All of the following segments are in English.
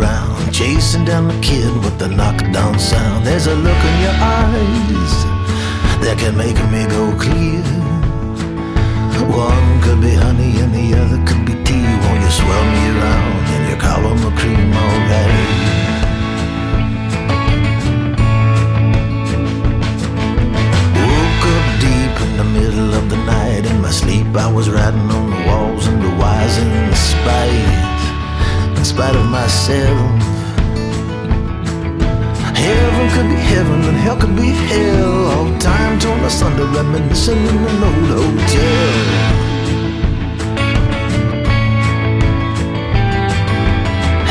around, chasing down the kid with the knockdown sound. There's a look in your eyes that can make me go clear. One could be honey and the other could be tea. Won't you swell me around in your caramel cream, alright? Woke up deep in the middle of the night. In my sleep, I was writing on the walls and the wires in in spite of myself. Heaven could be heaven and hell could be hell. All time torn asunder, reminiscing in an old hotel.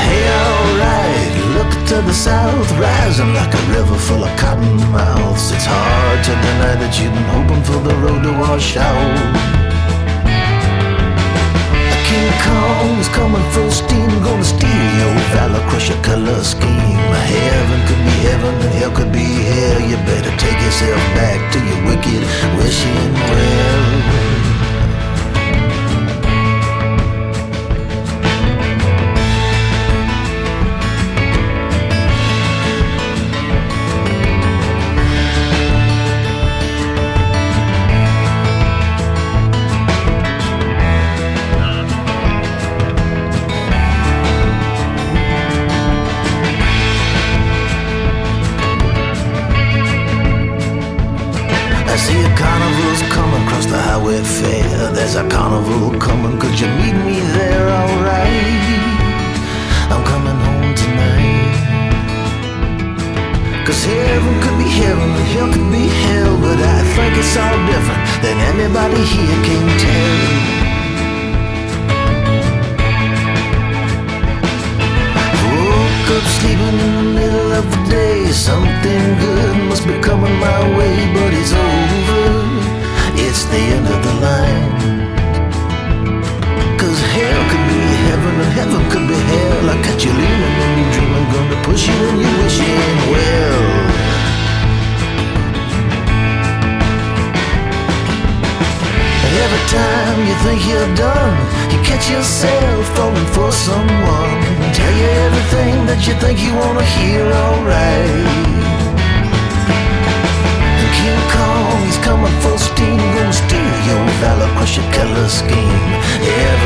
Hey, alright, look to the south, rising like a river full of cotton mouths. It's hard to deny that you've been hoping for the road to wash out. Is coming full steam, gonna steal your valor, crush your color scheme. Heaven could be heaven and hell could be hell. You better take yourself back to your across the highway fair. There's a carnival coming, could you meet me there? Alright, I'm coming home tonight. Cause heaven could be heaven hell could be hell, but I think it's all different than anybody here can tell. Woke up sleeping in the middle of the day. Something good time you think you're done, you catch yourself falling for someone. Tell you everything that you think you wanna hear, alright. King Kong, he's coming full steam, gonna steal your valor, crush your color scheme. Heaven